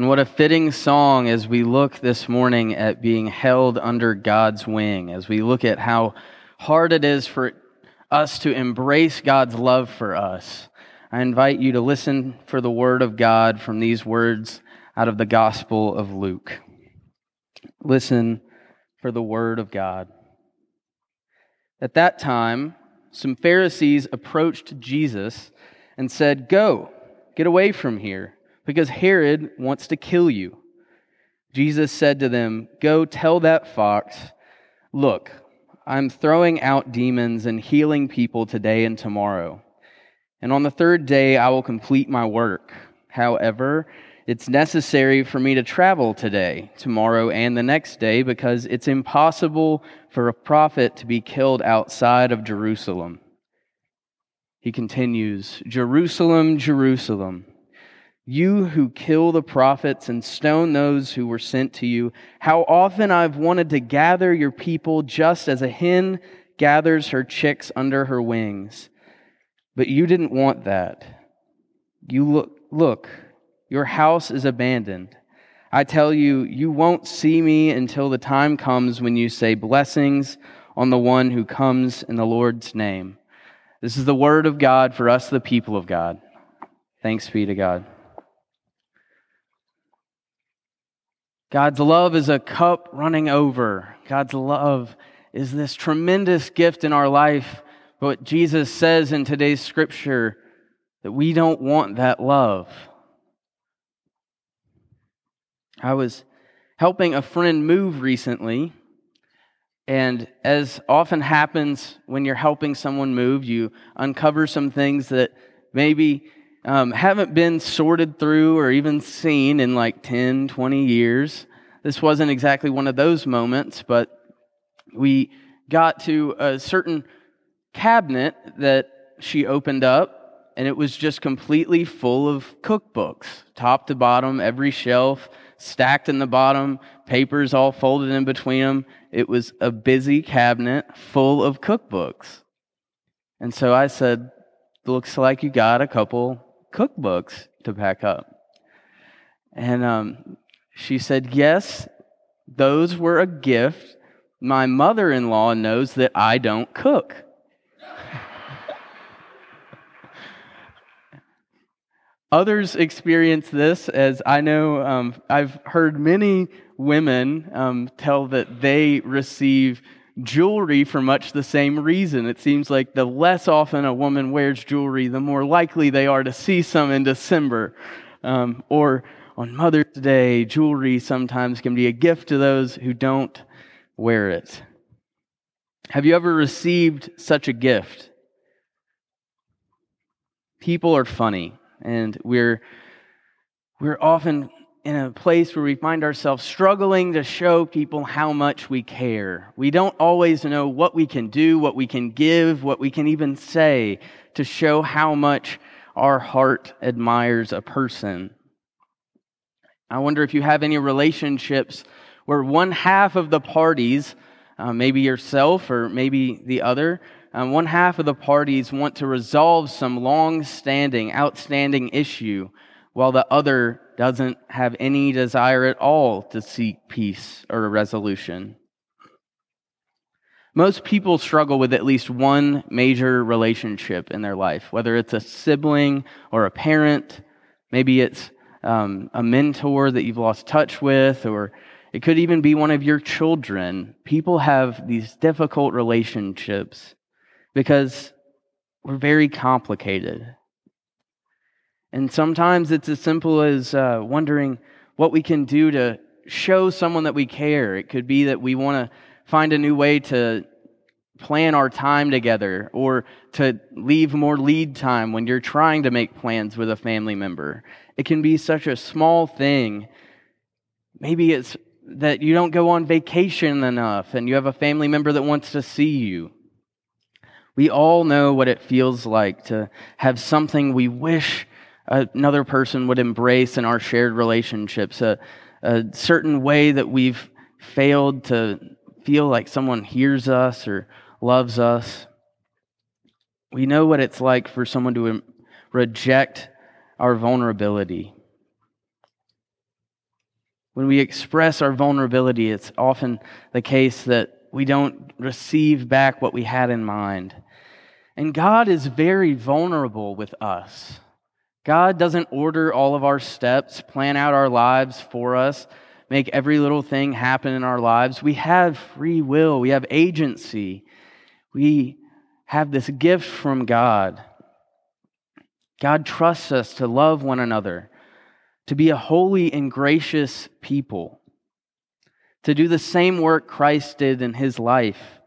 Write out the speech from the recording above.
And what a fitting song as we look this morning at being held under God's wing, as we look at how hard it is for us to embrace God's love for us. I invite you to listen for the word of God from these words out of the Gospel of Luke. Listen for the word of God. At that time, some Pharisees approached Jesus and said, Go, get away from here, because Herod wants to kill you. Jesus said to them, Go tell that fox, Look, I'm throwing out demons and healing people today and tomorrow. And on the third day, I will complete my work. However, it's necessary for me to travel today, tomorrow, and the next day because it's impossible for a prophet to be killed outside of Jerusalem. He continues Jerusalem, Jerusalem, you who kill the prophets and stone those who were sent to you, how often I've wanted to gather your people just as a hen gathers her chicks under her wings. But you didn't want that. You look, look, your house is abandoned. I tell you, you won't see me until the time comes when you say blessings on the one who comes in the Lord's name. This is the word of God for us, the people of God. Thanks be to God. God's love is a cup running over. God's love is this tremendous gift in our life. But Jesus says in today's scripture that we don't want that love. I was helping a friend move recently, and as often happens when you're helping someone move, you uncover some things that maybe um, haven't been sorted through or even seen in like 10, 20 years. This wasn't exactly one of those moments, but we got to a certain cabinet that she opened up and it was just completely full of cookbooks, top to bottom, every shelf stacked in the bottom, papers all folded in between them. It was a busy cabinet full of cookbooks. And so I said, Looks like you got a couple cookbooks to pack up. And um, she said, Yes, those were a gift. My mother in law knows that I don't cook. Others experience this as I know um, I've heard many women um, tell that they receive jewelry for much the same reason. It seems like the less often a woman wears jewelry, the more likely they are to see some in December. Um, or on Mother's Day, jewelry sometimes can be a gift to those who don't wear it. Have you ever received such a gift? People are funny and we're we're often in a place where we find ourselves struggling to show people how much we care. We don't always know what we can do, what we can give, what we can even say to show how much our heart admires a person. I wonder if you have any relationships where one half of the parties, uh, maybe yourself or maybe the other, um, one half of the parties want to resolve some long standing, outstanding issue, while the other doesn't have any desire at all to seek peace or resolution. Most people struggle with at least one major relationship in their life, whether it's a sibling or a parent, maybe it's um, a mentor that you've lost touch with, or it could even be one of your children. People have these difficult relationships because we're very complicated. And sometimes it's as simple as uh, wondering what we can do to show someone that we care. It could be that we want to find a new way to plan our time together or to leave more lead time when you're trying to make plans with a family member. It can be such a small thing. Maybe it's that you don't go on vacation enough and you have a family member that wants to see you. We all know what it feels like to have something we wish another person would embrace in our shared relationships, a, a certain way that we've failed to feel like someone hears us or loves us. We know what it's like for someone to reject our vulnerability. When we express our vulnerability, it's often the case that we don't receive back what we had in mind. And God is very vulnerable with us. God doesn't order all of our steps, plan out our lives for us, make every little thing happen in our lives. We have free will, we have agency. We have this gift from God. God trusts us to love one another, to be a holy and gracious people, to do the same work Christ did in his life